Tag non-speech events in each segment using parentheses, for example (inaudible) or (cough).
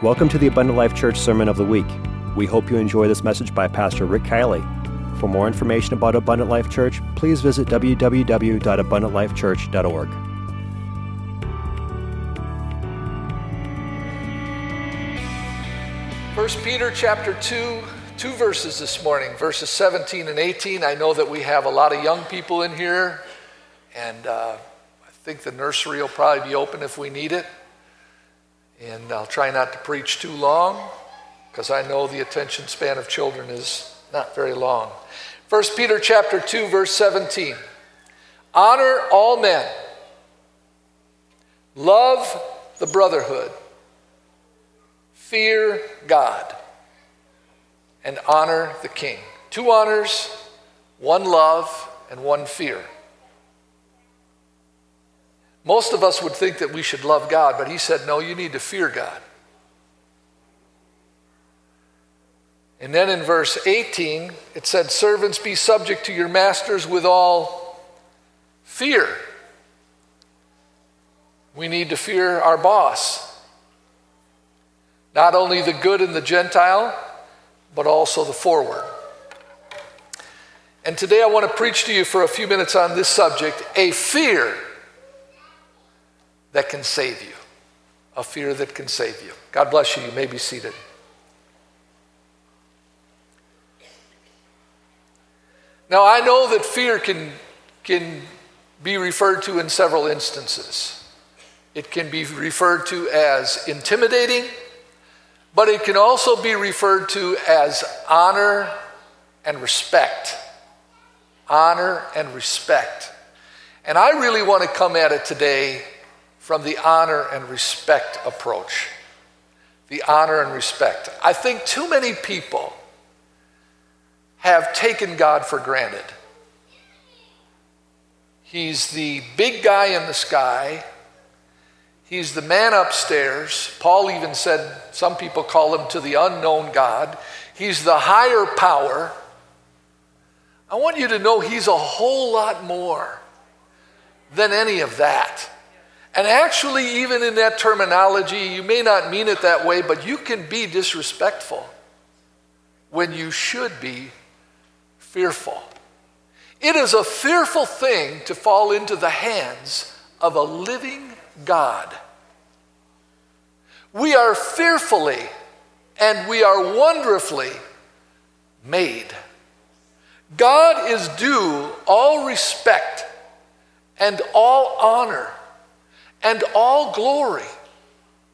Welcome to the Abundant Life Church Sermon of the Week. We hope you enjoy this message by Pastor Rick Kielley. For more information about Abundant Life Church, please visit www.abundantlifechurch.org. First Peter chapter 2, two verses this morning, verses 17 and 18. I know that we have a lot of young people in here, and uh, I think the nursery will probably be open if we need it. And I'll try not to preach too long because I know the attention span of children is not very long. 1 Peter chapter 2 verse 17. Honor all men. Love the brotherhood. Fear God. And honor the king. Two honors, one love, and one fear. Most of us would think that we should love God, but he said, no, you need to fear God. And then in verse 18, it said, Servants, be subject to your masters with all fear. We need to fear our boss. Not only the good and the Gentile, but also the forward. And today I want to preach to you for a few minutes on this subject a fear that can save you, a fear that can save you. God bless you. You may be seated. Now, I know that fear can, can be referred to in several instances. It can be referred to as intimidating, but it can also be referred to as honor and respect. Honor and respect. And I really want to come at it today from the honor and respect approach. The honor and respect. I think too many people have taken God for granted. He's the big guy in the sky. He's the man upstairs. Paul even said some people call him to the unknown God. He's the higher power. I want you to know he's a whole lot more than any of that. And actually, even in that terminology, you may not mean it that way, but you can be disrespectful when you should be fearful. It is a fearful thing to fall into the hands of a living God. We are fearfully and we are wonderfully made. God is due all respect and all honor and all glory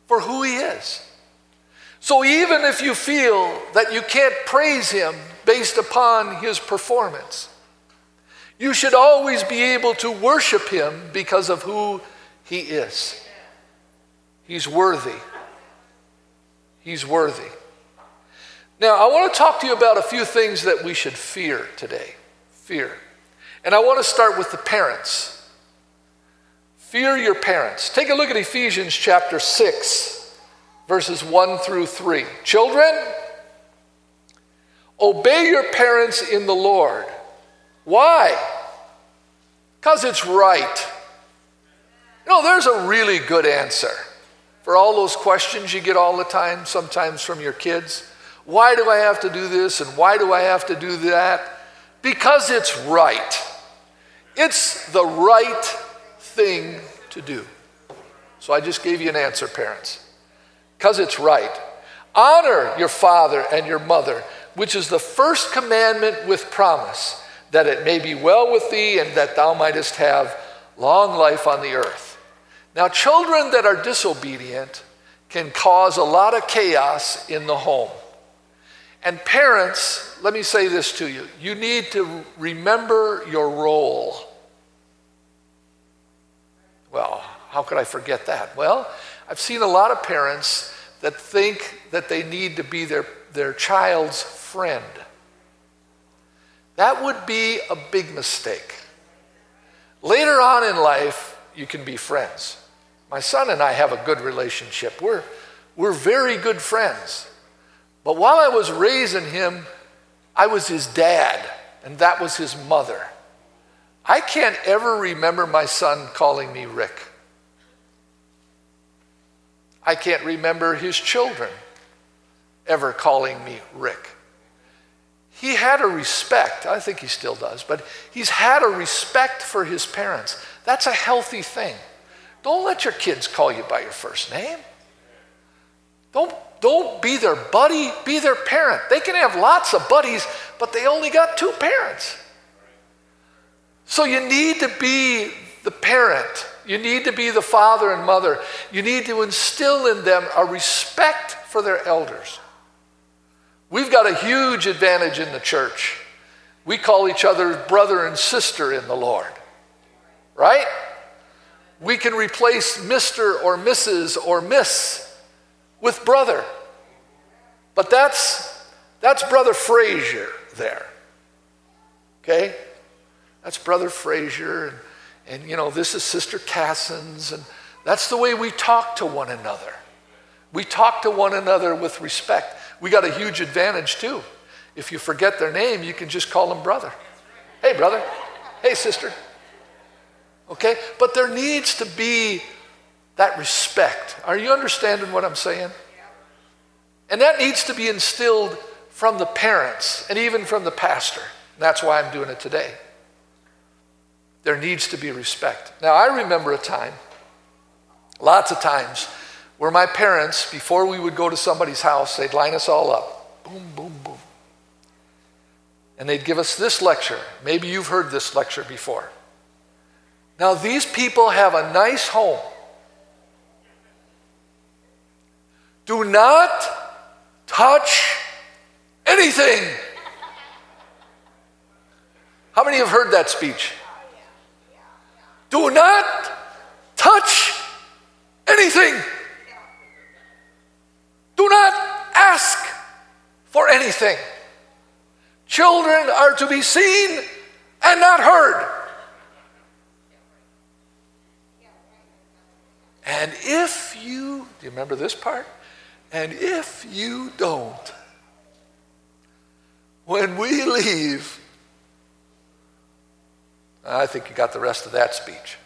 for who He is. So even if you feel that you can't praise Him based upon His performance, you should always be able to worship Him because of who He is. He's worthy. He's worthy. Now, I want to talk to you about a few things that we should fear today. Fear. And I want to start with the parents. Fear your parents. Take a look at Ephesians chapter 6, verses 1 through 3. Children, obey your parents in the Lord. Why? Because it's right. You know, there's a really good answer for all those questions you get all the time, sometimes from your kids. Why do I have to do this and why do I have to do that? Because it's right. It's the right thing to do. So I just gave you an answer, parents, because it's right. Honor your father and your mother, which is the first commandment with promise, that it may be well with thee and that thou mightest have long life on the earth. Now, children that are disobedient can cause a lot of chaos in the home. And parents, let me say this to you you need to remember your role. Well, how could I forget that? Well, I've seen a lot of parents that think that they need to be their, their child's friend. That would be a big mistake. Later on in life, you can be friends. My son and I have a good relationship. We're, we're very good friends. But while I was raising him, I was his dad, and that was his mother. I can't ever remember my son calling me Rick. I can't remember his children ever calling me Rick. He had a respect, I think he still does, but he's had a respect for his parents. That's a healthy thing. Don't let your kids call you by your first name. Don't, don't be their buddy, be their parent. They can have lots of buddies, but they only got two parents. So you need to be the parent. You need to be the father and mother. You need to instill in them a respect for their elders. We've got a huge advantage in the church. We call each other brother and sister in the Lord, right? We can replace Mr. or Mrs. or Miss with brother. But that's, that's Brother Frazier there. Okay? That's Brother Frazier. And, and, you know, this is Sister Cassens. And that's the way we talk to one another. We talk to one another with respect. We got a huge advantage too. If you forget their name, you can just call them brother. Hey, brother. Hey, sister. Okay? But there needs to be that respect. Are you understanding what I'm saying? And that needs to be instilled from the parents and even from the pastor. And that's why I'm doing it today. There needs to be respect. Now, I remember a time, lots of times, where my parents, before we would go to somebody's house, they'd line us all up. Boom, boom, boom. And they'd give us this lecture. Maybe you've heard this lecture before. Now, these people have a nice home. Do not touch anything. How many of you have heard that speech? Do not touch anything. Do not ask for anything. Children are to be seen and not heard. And if you, do you remember this part? And if you don't, when we leave, I think you got the rest of that speech.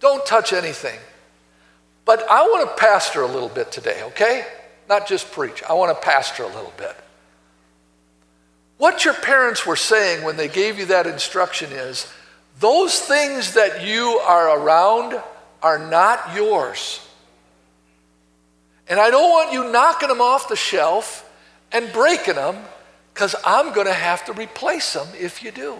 Don't touch anything. But I want to pastor a little bit today, okay? Not just preach. I want to pastor a little bit. What your parents were saying when they gave you that instruction is those things that you are around are not yours. And I don't want you knocking them off the shelf and breaking them because I'm going to have to replace them if you do.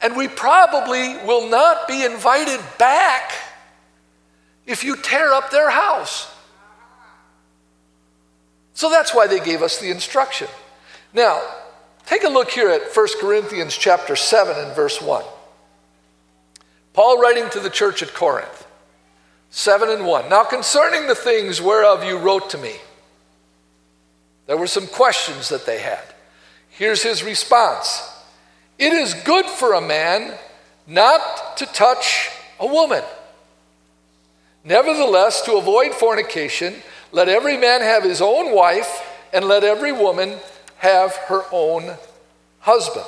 And we probably will not be invited back if you tear up their house. So that's why they gave us the instruction. Now, take a look here at 1 Corinthians chapter 7 and verse 1. Paul writing to the church at Corinth, 7 and 1. Now, concerning the things whereof you wrote to me, there were some questions that they had. Here's his response It is good for a man not to touch a woman. Nevertheless, to avoid fornication, let every man have his own wife, and let every woman have her own husband.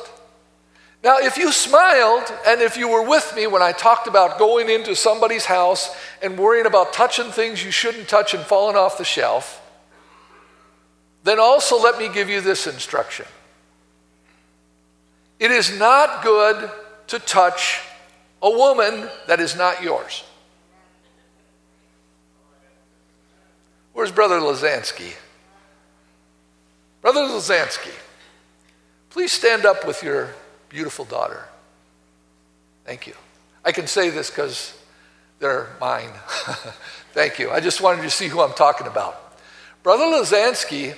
Now, if you smiled and if you were with me when I talked about going into somebody's house and worrying about touching things you shouldn't touch and falling off the shelf, then also let me give you this instruction. It is not good to touch a woman that is not yours. Where's Brother Lazansky? Brother Lazansky, please stand up with your beautiful daughter. Thank you. I can say this because they're mine. (laughs) Thank you. I just wanted you to see who I'm talking about. Brother Lazansky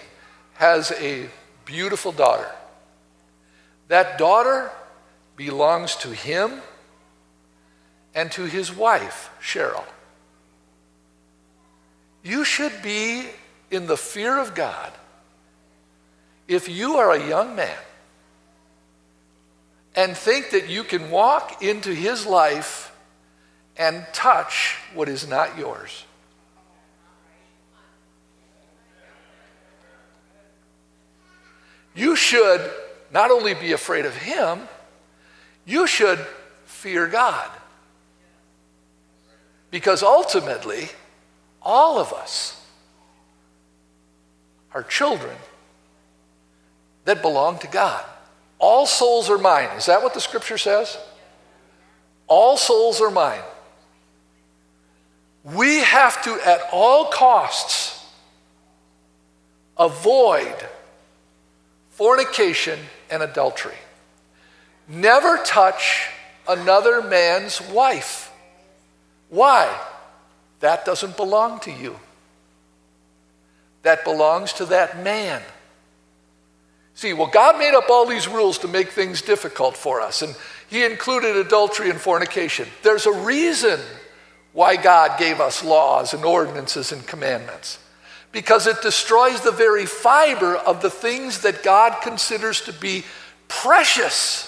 has a beautiful daughter. That daughter belongs to him and to his wife, Cheryl. You should be in the fear of God if you are a young man and think that you can walk into his life and touch what is not yours. You should not only be afraid of him, you should fear God. Because ultimately, all of us are children that belong to God. All souls are mine. Is that what the scripture says? All souls are mine. We have to, at all costs, avoid fornication and adultery. Never touch another man's wife. Why? That doesn't belong to you. That belongs to that man. See, well, God made up all these rules to make things difficult for us, and He included adultery and fornication. There's a reason why God gave us laws and ordinances and commandments because it destroys the very fiber of the things that God considers to be precious.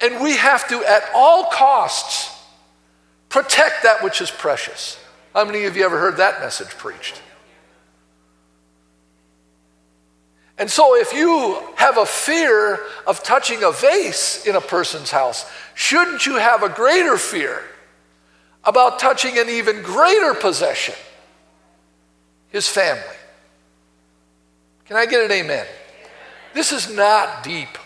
And we have to, at all costs, protect that which is precious. How many of you ever heard that message preached? And so, if you have a fear of touching a vase in a person's house, shouldn't you have a greater fear about touching an even greater possession, his family? Can I get an amen? This is not deep,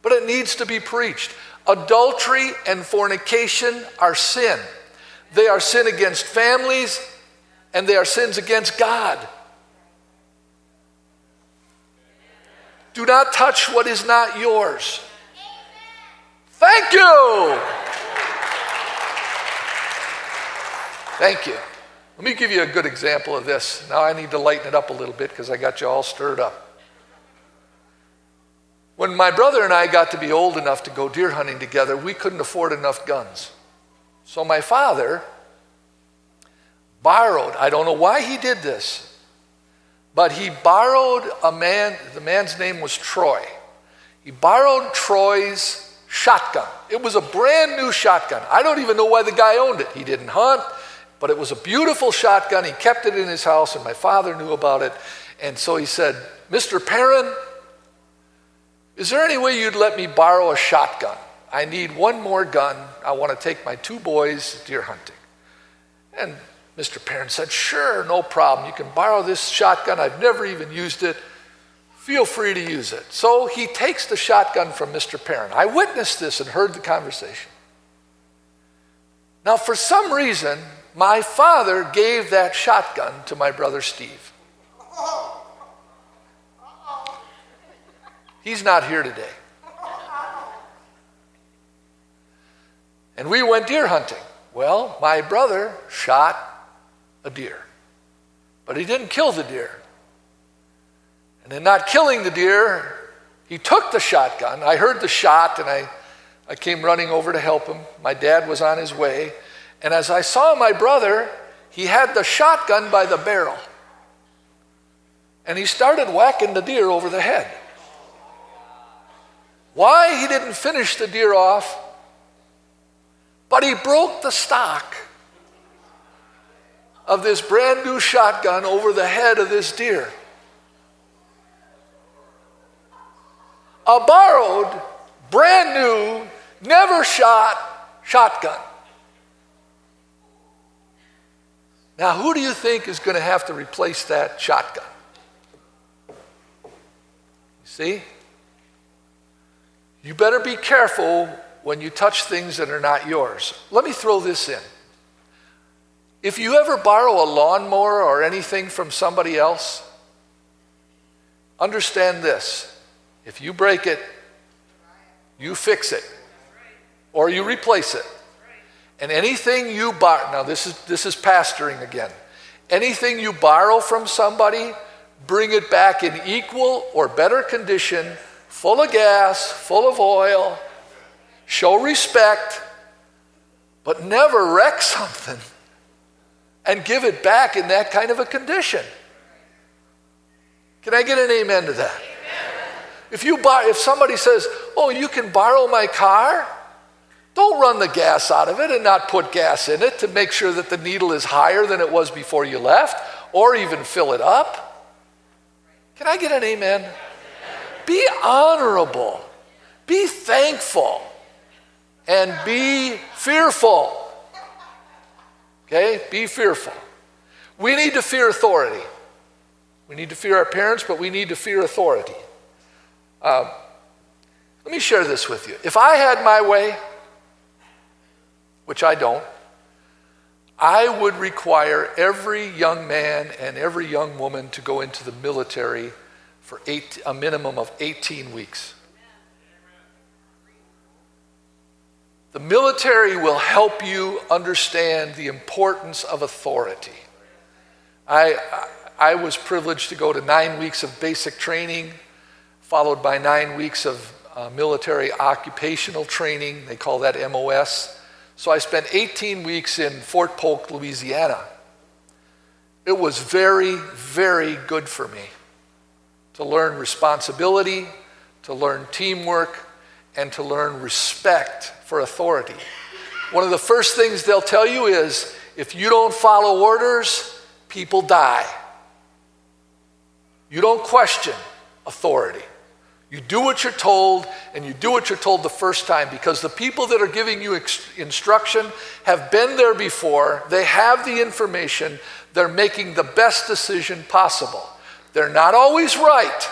but it needs to be preached. Adultery and fornication are sin. They are sin against families, and they are sins against God. Do not touch what is not yours. Thank you. Thank you. Let me give you a good example of this. Now I need to lighten it up a little bit because I got you all stirred up. When my brother and I got to be old enough to go deer hunting together, we couldn't afford enough guns. So my father borrowed, I don't know why he did this, but he borrowed a man, the man's name was Troy. He borrowed Troy's shotgun. It was a brand new shotgun. I don't even know why the guy owned it. He didn't hunt, but it was a beautiful shotgun. He kept it in his house, and my father knew about it. And so he said, Mr. Perrin, is there any way you'd let me borrow a shotgun? I need one more gun. I want to take my two boys deer hunting. And Mr. Perrin said, Sure, no problem. You can borrow this shotgun. I've never even used it. Feel free to use it. So he takes the shotgun from Mr. Perrin. I witnessed this and heard the conversation. Now, for some reason, my father gave that shotgun to my brother Steve. He's not here today. And we went deer hunting. Well, my brother shot a deer. But he didn't kill the deer. And in not killing the deer, he took the shotgun. I heard the shot and I, I came running over to help him. My dad was on his way. And as I saw my brother, he had the shotgun by the barrel. And he started whacking the deer over the head. Why he didn't finish the deer off, but he broke the stock of this brand new shotgun over the head of this deer. A borrowed, brand new, never shot shotgun. Now, who do you think is going to have to replace that shotgun? You see? You better be careful when you touch things that are not yours. Let me throw this in. If you ever borrow a lawnmower or anything from somebody else, understand this. If you break it, you fix it or you replace it. And anything you borrow, now this is, this is pastoring again. Anything you borrow from somebody, bring it back in equal or better condition, full of gas, full of oil, show respect, but never wreck (laughs) something and give it back in that kind of a condition. Can I get an amen to that? Amen. If you buy, if somebody says, "Oh, you can borrow my car," don't run the gas out of it and not put gas in it to make sure that the needle is higher than it was before you left, or even fill it up. Can I get an amen? amen. Be honorable, be thankful, and be fearful. Okay? Be fearful. We need to fear authority. We need to fear our parents, but we need to fear authority. Uh, let me share this with you. If I had my way, which I don't, I would require every young man and every young woman to go into the military for eight, a minimum of 18 weeks. The military will help you understand the importance of authority. I, I was privileged to go to nine weeks of basic training, followed by nine weeks of uh, military occupational training. They call that MOS. So I spent 18 weeks in Fort Polk, Louisiana. It was very, very good for me to learn responsibility, to learn teamwork, and to learn respect for authority. One of the first things they'll tell you is if you don't follow orders, people die. You don't question authority. You do what you're told, and you do what you're told the first time because the people that are giving you instruction have been there before. They have the information. They're making the best decision possible. They're not always right,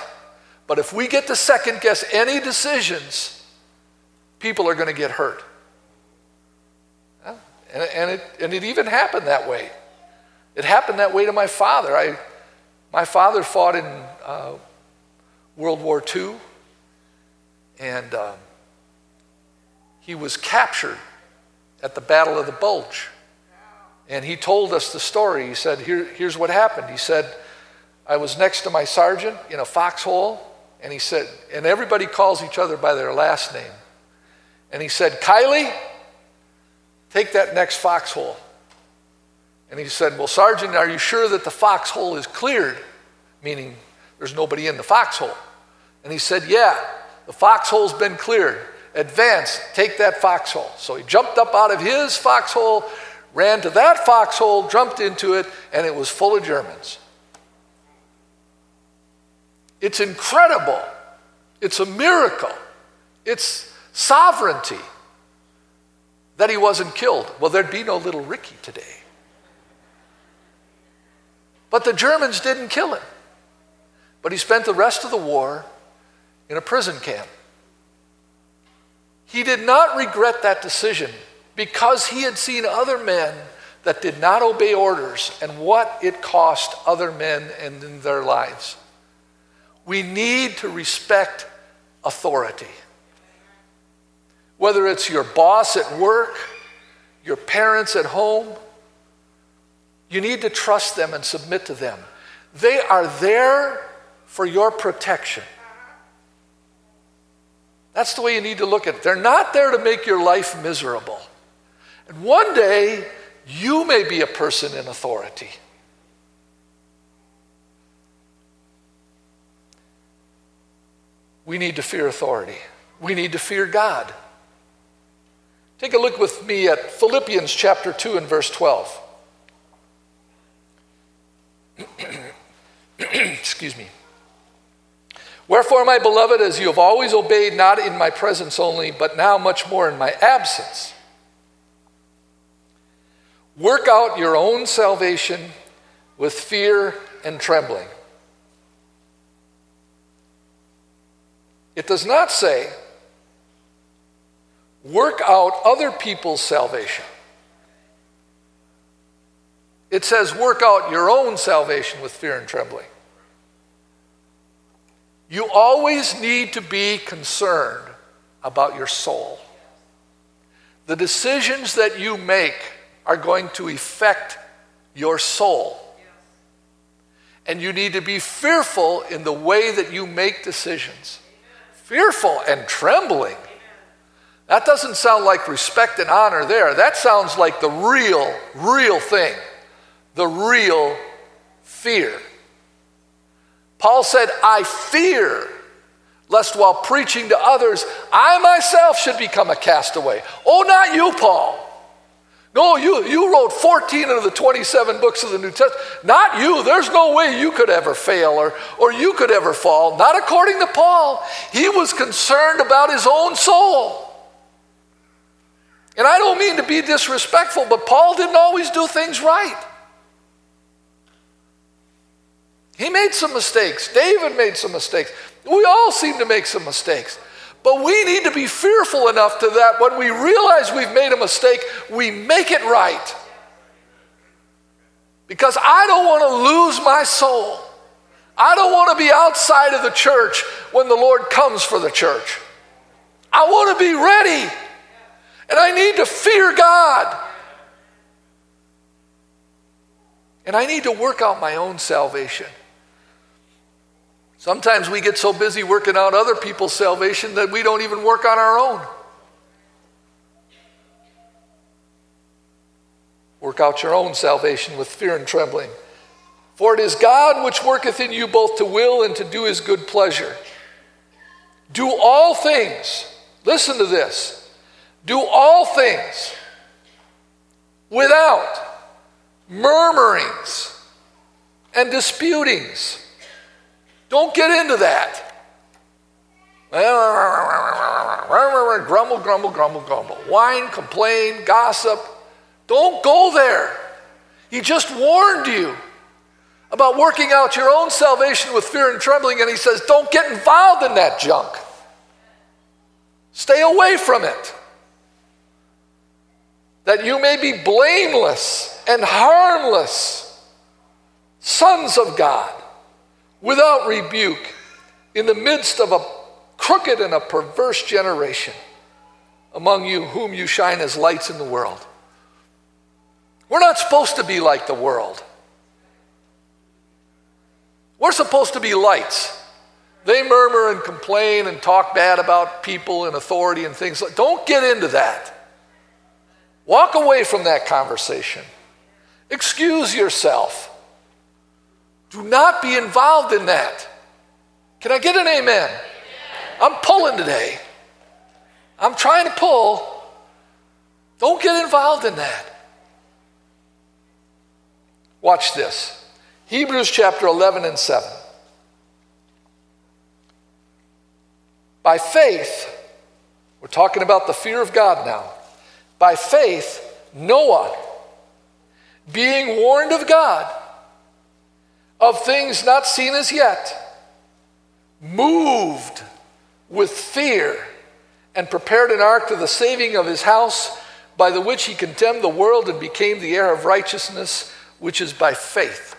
but if we get to second guess any decisions, people are going to get hurt. And, and, it, and it even happened that way. It happened that way to my father. I, my father fought in uh, World War II, and um, he was captured at the Battle of the Bulge. And he told us the story. He said, Here, Here's what happened. He said, I was next to my sergeant in a foxhole, and he said, and everybody calls each other by their last name. And he said, Kielley, take that next foxhole. And he said, Well, Sergeant, are you sure that the foxhole is cleared? Meaning there's nobody in the foxhole. And he said, Yeah, the foxhole's been cleared. Advance, take that foxhole. So he jumped up out of his foxhole, ran to that foxhole, jumped into it, and it was full of Germans. It's incredible. It's a miracle. It's sovereignty that he wasn't killed. Well, there'd be no little Ricky today. But the Germans didn't kill him. But he spent the rest of the war in a prison camp. He did not regret that decision because he had seen other men that did not obey orders and what it cost other men and in their lives. We need to respect authority. Whether it's your boss at work, your parents at home, you need to trust them and submit to them. They are there for your protection. That's the way you need to look at it. They're not there to make your life miserable. And one day, you may be a person in authority. We need to fear authority. We need to fear God. Take a look with me at Philippians chapter 2 and verse 12. (clears throat) Excuse me. Wherefore, my beloved, as you have always obeyed, not in my presence only, but now much more in my absence, work out your own salvation with fear and trembling. It does not say, work out other people's salvation. It says, work out your own salvation with fear and trembling. You always need to be concerned about your soul. The decisions that you make are going to affect your soul. And you need to be fearful in the way that you make decisions. Fearful and trembling. That doesn't sound like respect and honor there. That sounds like the real, real thing the real fear. Paul said, I fear lest while preaching to others, I myself should become a castaway. Oh, not you, Paul. No, you, you wrote 14 of the 27 books of the New Testament. Not you. There's no way you could ever fail or, or you could ever fall. Not according to Paul. He was concerned about his own soul. And I don't mean to be disrespectful, but Paul didn't always do things right. He made some mistakes. David made some mistakes. We all seem to make some mistakes. But we need to be fearful enough to that when we realize we've made a mistake, we make it right. Because I don't want to lose my soul. I don't want to be outside of the church when the Lord comes for the church. I want to be ready. And I need to fear God. And I need to work out my own salvation. Sometimes we get so busy working out other people's salvation that we don't even work on our own. Work out your own salvation with fear and trembling. For it is God which worketh in you both to will and to do his good pleasure. Do all things, listen to this, do all things without murmurings and disputings. Don't get into that. Grumble, grumble, grumble, grumble. Whine, complain, gossip. Don't go there. He just warned you about working out your own salvation with fear and trembling, and he says, don't get involved in that junk. Stay away from it that you may be blameless and harmless, sons of God, without rebuke, in the midst of a crooked and a perverse generation, among you whom you shine as lights in the world. We're not supposed to be like the world. We're supposed to be lights. They murmur and complain and talk bad about people and authority and things. Don't get into that. Walk away from that conversation. Excuse yourself. Do not be involved in that. Can I get an amen? I'm pulling today. I'm trying to pull. Don't get involved in that. Watch this Hebrews chapter 11 and 7. By faith, we're talking about the fear of God now. By faith, Noah, being warned of God of things not seen as yet, moved with fear and prepared an ark to the saving of his house, by the which he condemned the world and became the heir of righteousness, which is by faith.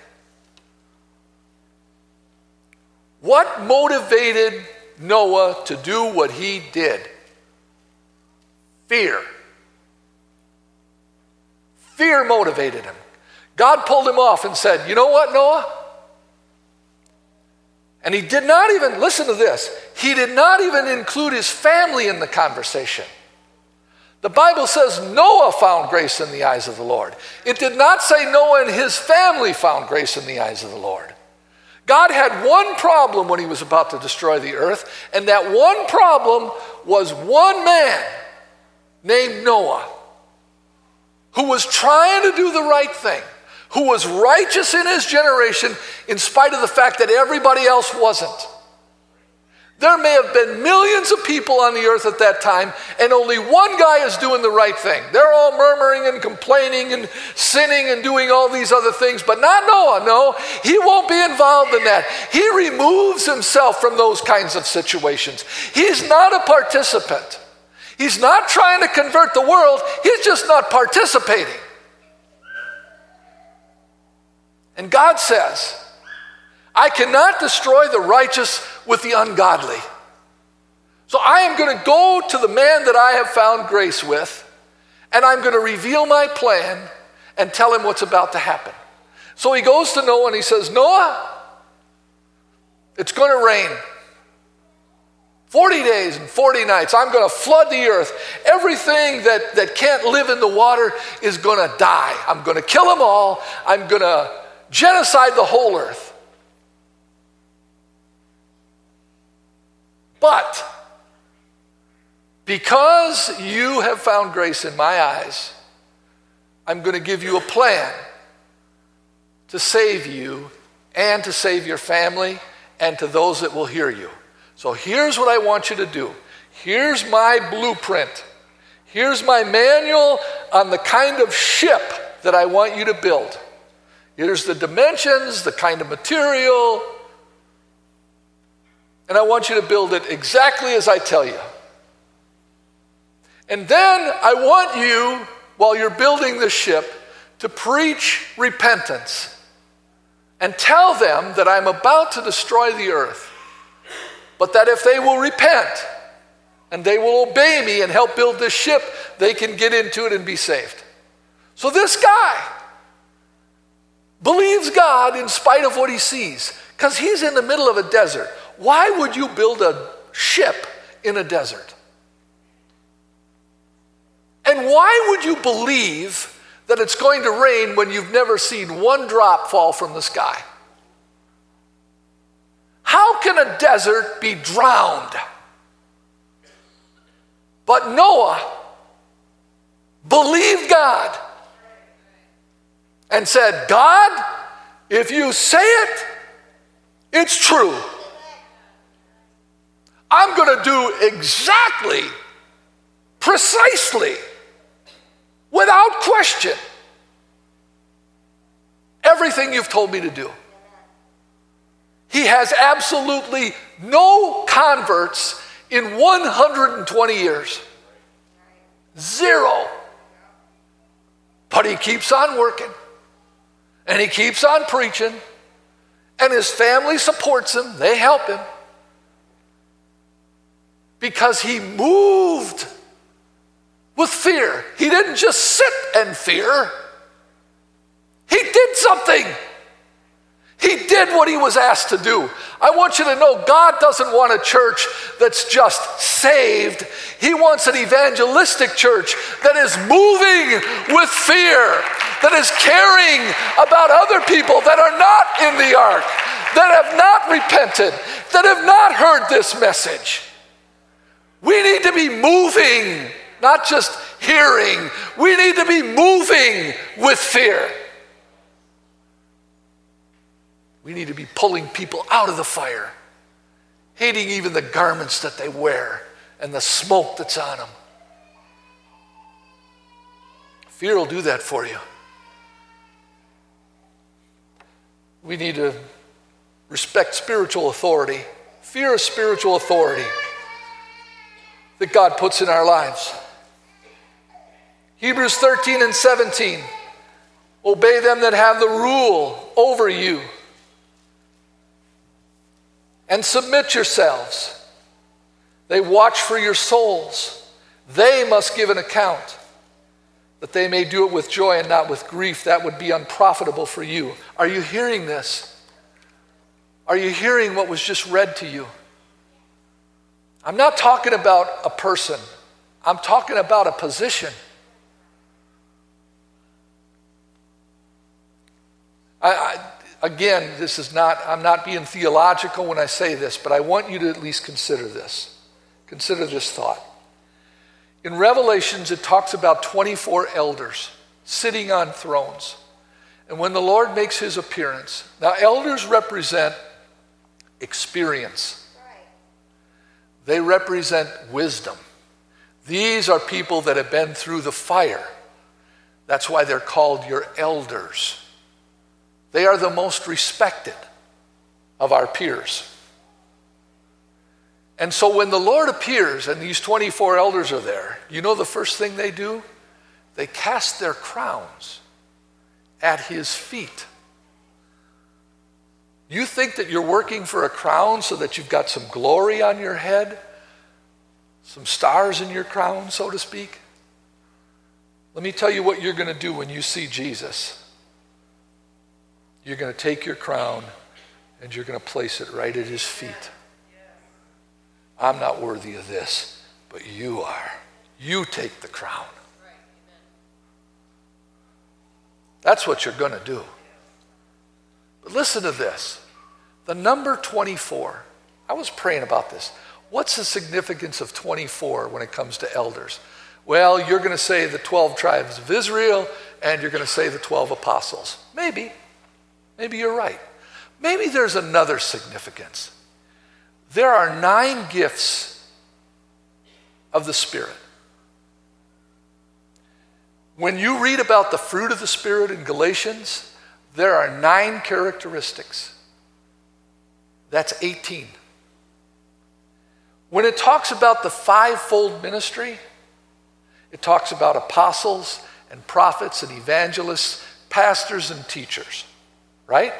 What motivated Noah to do what he did? Fear. Fear motivated him. God pulled him off and said, You know what, Noah? And he did not even, listen to this, he did not even include his family in the conversation. The Bible says Noah found grace in the eyes of the Lord. It did not say Noah and his family found grace in the eyes of the Lord. God had one problem when he was about to destroy the earth, and that one problem was one man named Noah who was trying to do the right thing, who was righteous in his generation in spite of the fact that everybody else wasn't. There may have been millions of people on the earth at that time, and only one guy is doing the right thing. They're all murmuring and complaining and sinning and doing all these other things, but not Noah. No, he won't be involved in that. He removes himself from those kinds of situations. He's not a participant. He's not trying to convert the world, he's just not participating. And God says, I cannot destroy the righteous with the ungodly. So I am going to go to the man that I have found grace with, and I'm going to reveal my plan and tell him what's about to happen. So he goes to Noah and he says, Noah, it's going to rain. 40 days and 40 nights, I'm going to flood the earth. Everything that, that can't live in the water is going to die. I'm going to kill them all. I'm going to genocide the whole earth. But because you have found grace in my eyes, I'm going to give you a plan to save you and to save your family and to those that will hear you. So here's what I want you to do. Here's my blueprint. Here's my manual on the kind of ship that I want you to build. Here's the dimensions, the kind of material. And I want you to build it exactly as I tell you. And then I want you, while you're building the ship, to preach repentance and tell them that I'm about to destroy the earth, but that if they will repent and they will obey me and help build this ship, they can get into it and be saved. So this guy believes God in spite of what he sees because he's in the middle of a desert. Why would you build a ship in a desert? And why would you believe that it's going to rain when you've never seen one drop fall from the sky? How can a desert be drowned? But Noah believed God and said, God, if you say it, it's true. I'm going to do exactly, precisely without question, everything you've told me to do. He has absolutely no converts in 120 years. Zero. But he keeps on working and he keeps on preaching, and his family supports him, they help him because he moved with fear. He didn't just sit and fear, he did something. He did what he was asked to do. I want you to know God doesn't want a church that's just saved. He wants an evangelistic church that is moving with fear, that is caring about other people that are not in the ark, that have not repented, that have not heard this message. We need to be moving not just hearing. We need to be moving with fear. We need to be pulling people out of the fire, hating even the garments that they wear and the smoke that's on them. Fear will do that for you. We need to respect spiritual authority. Fear of spiritual authority that God puts in our lives. Hebrews 13 and 17. Obey them that have the rule over you. And submit yourselves. They watch for your souls. They must give an account, that they may do it with joy and not with grief. That would be unprofitable for you. Are you hearing this? Are you hearing what was just read to you? I'm not talking about a person, I'm talking about a position. I, I, again, this is not, I'm not being theological when I say this, but I want you to at least consider this. Consider this thought. In Revelations, it talks about 24 elders sitting on thrones. And when the Lord makes his appearance, now elders represent experience, they represent wisdom. These are people that have been through the fire. That's why they're called your elders. They are the most respected of our peers. And so when the Lord appears and these 24 elders are there, you know the first thing they do? They cast their crowns at his feet. You think that you're working for a crown so that you've got some glory on your head, some stars in your crown, so to speak? Let me tell you what you're going to do when you see Jesus. You're going to take your crown and you're going to place it right at his feet. I'm not worthy of this, but you are. You take the crown. That's what you're going to do. But listen to this the number 24. I was praying about this. What's the significance of 24 when it comes to elders? Well, you're going to say the 12 tribes of Israel and you're going to say the 12 apostles. Maybe. Maybe you're right. Maybe there's another significance. There are nine gifts of the Spirit. When you read about the fruit of the Spirit in Galatians, there are nine characteristics. That's 18. When it talks about the fivefold ministry, it talks about apostles and prophets and evangelists, pastors and teachers, right?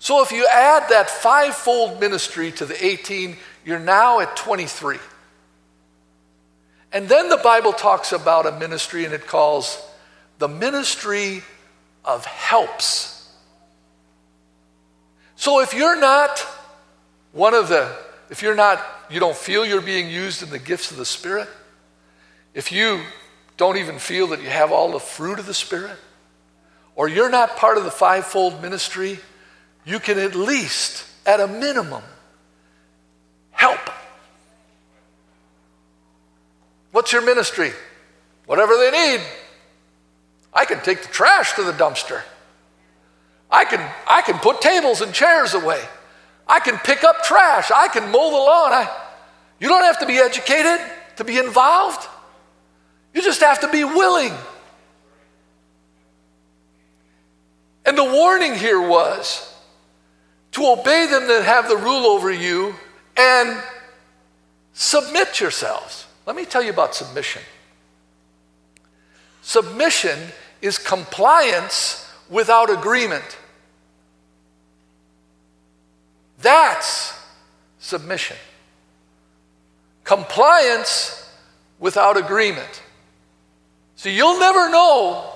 So if you add that fivefold ministry to the 18, you're now at 23. And then the Bible talks about a ministry and it calls the ministry of helps. So if you're not one of the, if you're not, you don't feel you're being used in the gifts of the Spirit, if you don't even feel that you have all the fruit of the Spirit, or you're not part of the fivefold ministry, you can at least, at a minimum, help. What's your ministry? Whatever they need. I can take the trash to the dumpster. I can, I can put tables and chairs away. I can pick up trash. I can mow the lawn. I, you don't have to be educated to be involved. You just have to be willing. And the warning here was to obey them that have the rule over you and submit yourselves. Let me tell you about submission. Submission is compliance without agreement. That's submission. Compliance without agreement. So you'll never know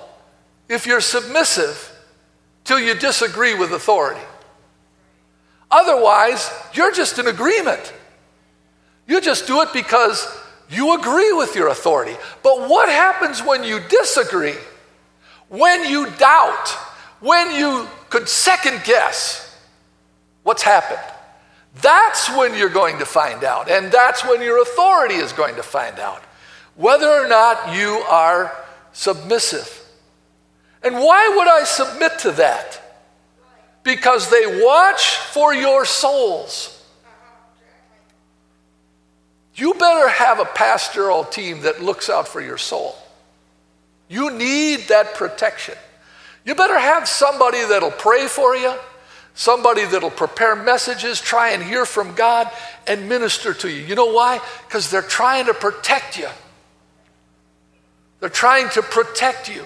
if you're submissive till you disagree with authority. Otherwise, you're just in agreement. You just do it because you agree with your authority. But what happens when you disagree? When you doubt? When you could second guess what's happened? That's when you're going to find out. And that's when your authority is going to find out whether or not you are submissive. And why would I submit to that? Because they watch for your souls. You better have a pastoral team that looks out for your soul. You need that protection. You better have somebody that'll pray for you, somebody that'll prepare messages, try and hear from God, and minister to you. You know why? Because they're trying to protect you. They're trying to protect you.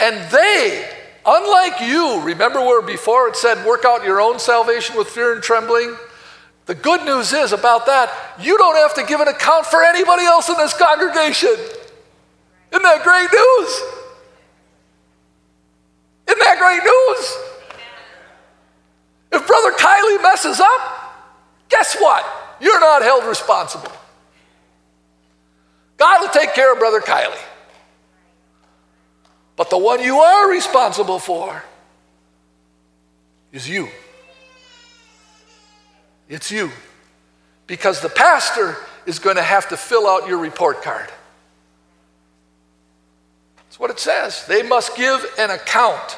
And they, unlike you, remember where before it said, work out your own salvation with fear and trembling? The good news is about that, you don't have to give an account for anybody else in this congregation. Isn't that great news? Isn't that great news? If Brother Kielley messes up, guess what? You're not held responsible. God will take care of Brother Kielley. But the one you are responsible for is you. It's you. Because the pastor is going to have to fill out your report card. That's what it says. They must give an account,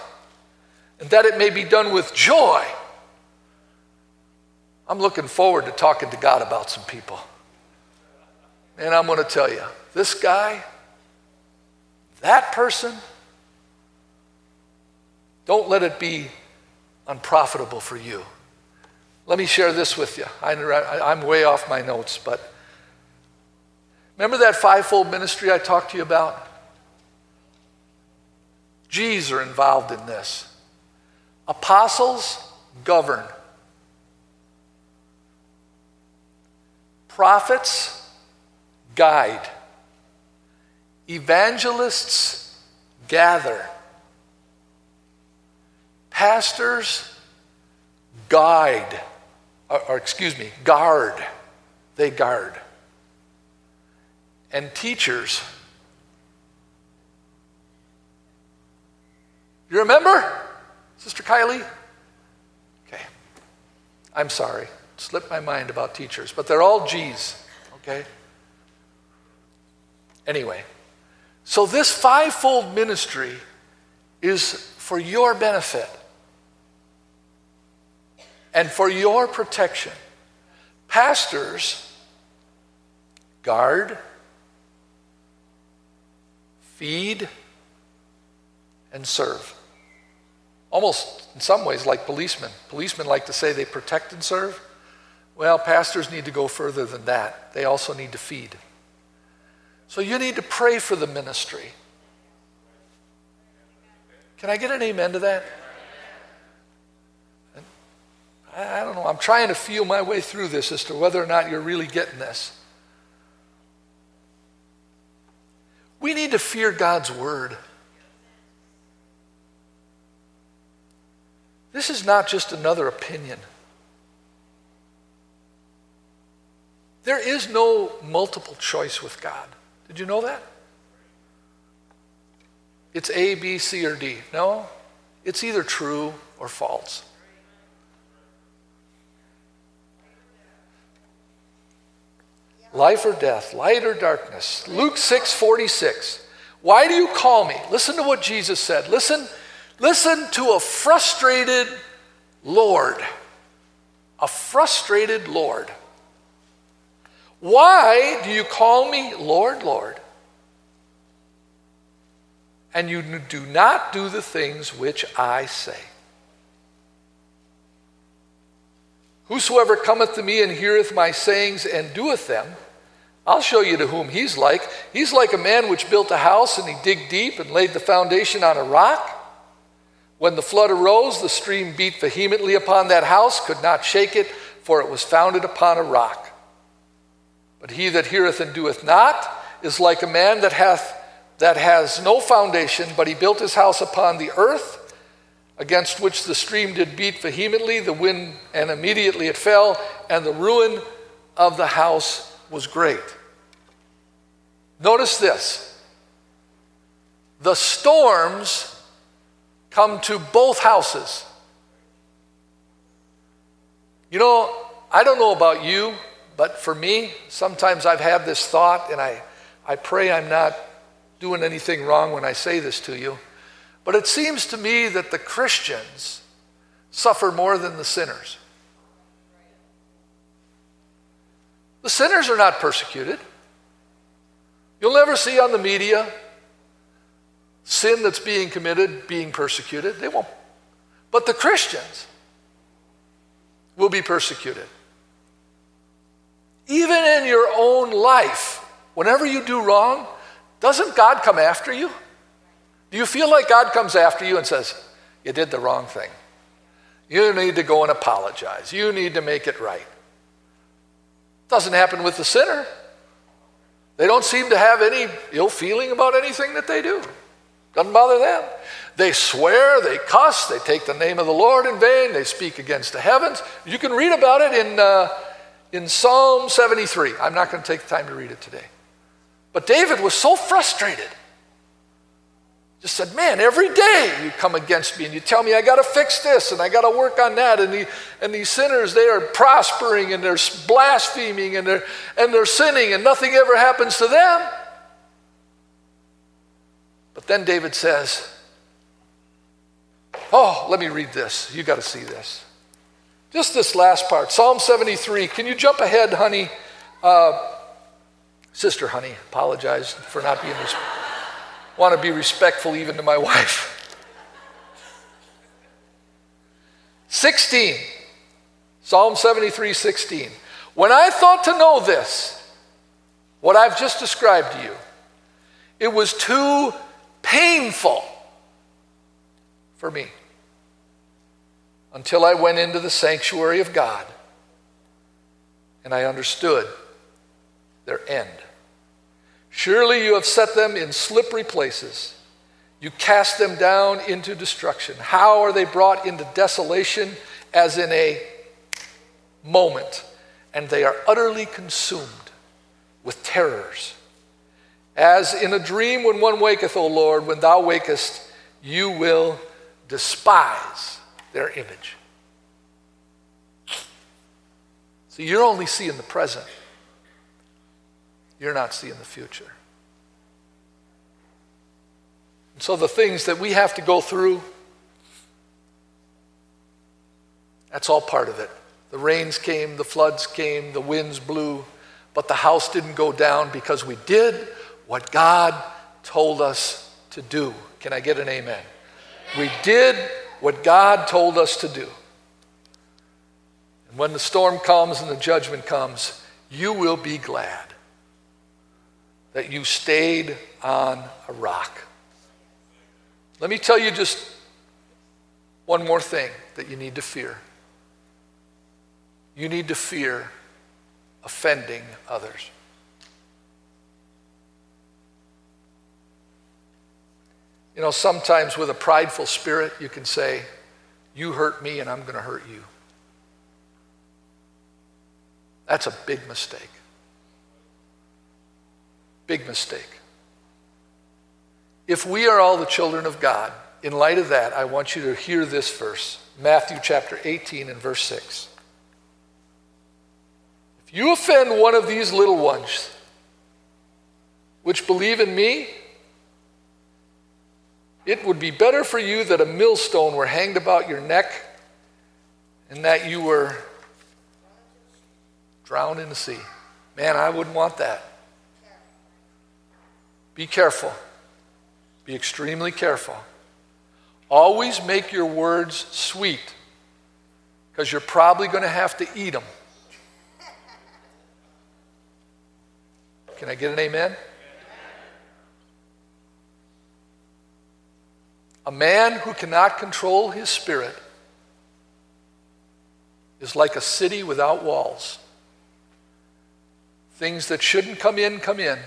and that it may be done with joy. I'm looking forward to talking to God about some people. And I'm going to tell you this guy, that person, don't let it be unprofitable for you. Let me share this with you. I, am way off my notes, but remember that fivefold ministry I talked to you about? G's are involved in this. Apostles govern, prophets guide, evangelists gather. Pastors guide, or, or excuse me, guard. They guard. And teachers, you remember, Sister Kielley? Okay. I'm sorry. Slipped my mind about teachers, but they're all G's, okay? Anyway, so this fivefold ministry is for your benefit and for your protection. Pastors guard, feed, and serve. almost in some ways like policemen. Policemen like to say they protect and serve. Well, pastors need to go further than that. They also need to feed. So you need to pray for the ministry. Can I get an amen to that? I don't know. I'm trying to feel my way through this as to whether or not you're really getting this. We need to fear God's word. This is not just another opinion. There is no multiple choice with God. Did you know that? It's A, B, C, or D. No, it's either true or false. Life or death, light or darkness. Luke 6 46. Why do you call me? Listen to what Jesus said. Listen, listen to a frustrated Lord. A frustrated Lord. Why do you call me Lord, Lord? And you do not do the things which I say. Whosoever cometh to me and heareth my sayings and doeth them, I'll show you to whom he's like. He's like a man which built a house and he digged deep and laid the foundation on a rock. When the flood arose, the stream beat vehemently upon that house, could not shake it, for it was founded upon a rock. But he that heareth and doeth not is like a man that hath that has no foundation, but he built his house upon the earth, against which the stream did beat vehemently, the wind, and immediately it fell, and the ruin of the house was great. Notice this the storms come to both houses. You know, I don't know about you, but for me, sometimes I've had this thought, and I, I pray I'm not doing anything wrong when I say this to you. But it seems to me that the Christians suffer more than the sinners. The sinners are not persecuted. You'll never see on the media sin that's being committed being persecuted. They won't. But the Christians will be persecuted. Even in your own life, whenever you do wrong, doesn't God come after you? Do you feel like God comes after you and says, You did the wrong thing? You need to go and apologize. You need to make it right. Doesn't happen with the sinner. They don't seem to have any ill feeling about anything that they do. Doesn't bother them. They swear, they cuss, they take the name of the Lord in vain, they speak against the heavens. You can read about it in, uh, in Psalm 73. I'm not going to take the time to read it today. But David was so frustrated just said, Man, every day you come against me and you tell me I got to fix this and I got to work on that. And, the, and these sinners, they are prospering and they're blaspheming and they're, and they're sinning and nothing ever happens to them. But then David says, Oh, let me read this. You got to see this. Just this last part Psalm 73. Can you jump ahead, honey? Uh, Sister Honey, apologize for not being this want to be respectful even to my (laughs) wife. 16, Psalm 73 16. When I thought to know this, what I've just described to you, it was too painful for me until I went into the sanctuary of God and I understood their end. Surely you have set them in slippery places. You cast them down into destruction. How are they brought into desolation as in a moment? And they are utterly consumed with terrors. As in a dream when one waketh, O Lord, when thou wakest, you will despise their image. So you're only seeing the present you're not seeing the future. And so the things that we have to go through, that's all part of it. The rains came, the floods came, the winds blew, but the house didn't go down because we did what God told us to do. Can I get an amen? We did what God told us to do. And when the storm comes and the judgment comes, you will be glad that you stayed on a rock. Let me tell you just one more thing that you need to fear. You need to fear offending others. You know, sometimes with a prideful spirit, you can say, You hurt me and I'm going to hurt you. That's a big mistake. Big mistake. If we are all the children of God, in light of that, I want you to hear this verse Matthew chapter 18 and verse 6. If you offend one of these little ones, which believe in me, it would be better for you that a millstone were hanged about your neck and that you were drowned in the sea. Man, I wouldn't want that. Be careful. Be extremely careful. Always make your words sweet because you're probably going to have to eat them. Can I get an amen? A man who cannot control his spirit is like a city without walls. Things that shouldn't come in, come in,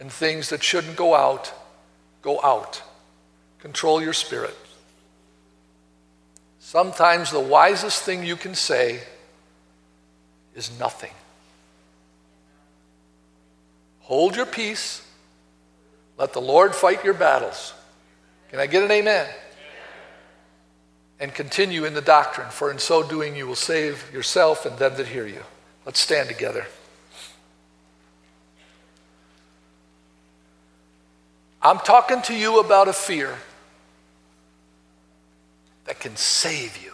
and things that shouldn't go out, go out. Control your spirit. Sometimes the wisest thing you can say is nothing. Hold your peace. Let the Lord fight your battles. Can I get an amen? And continue in the doctrine, for in so doing you will save yourself and them that hear you. Let's stand together. I'm talking to you about a fear that can save you.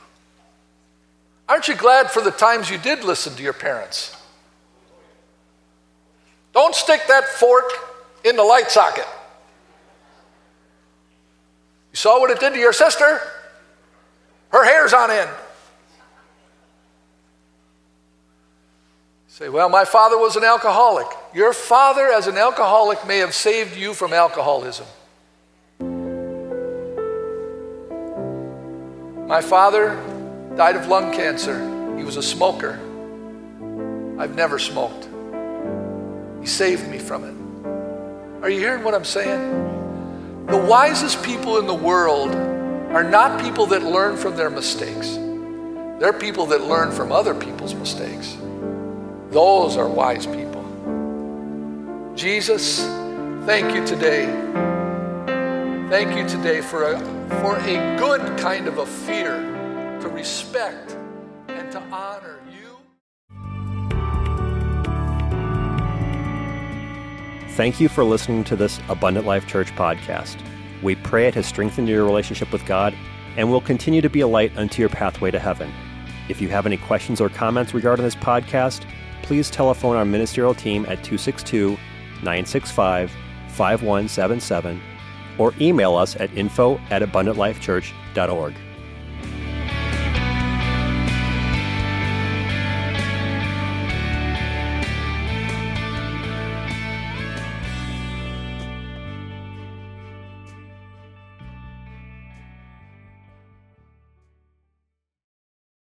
Aren't you glad for the times you did listen to your parents? Don't stick that fork in the light socket. You saw what it did to your sister? Her hair's on end. Say, well, my father was an alcoholic. Your father, as an alcoholic, may have saved you from alcoholism. My father died of lung cancer. He was a smoker. I've never smoked. He saved me from it. Are you hearing what I'm saying? The wisest people in the world are not people that learn from their mistakes. They're people that learn from other people's mistakes. Those are wise people. Jesus, thank you today. Thank you today for a, for a good kind of a fear to respect and to honor you. Thank you for listening to this Abundant Life Church podcast. We pray it has strengthened your relationship with God and will continue to be a light unto your pathway to heaven. If you have any questions or comments regarding this podcast, please telephone our ministerial team at 262 965 5177 or email us at info at abundantlifechurch.org.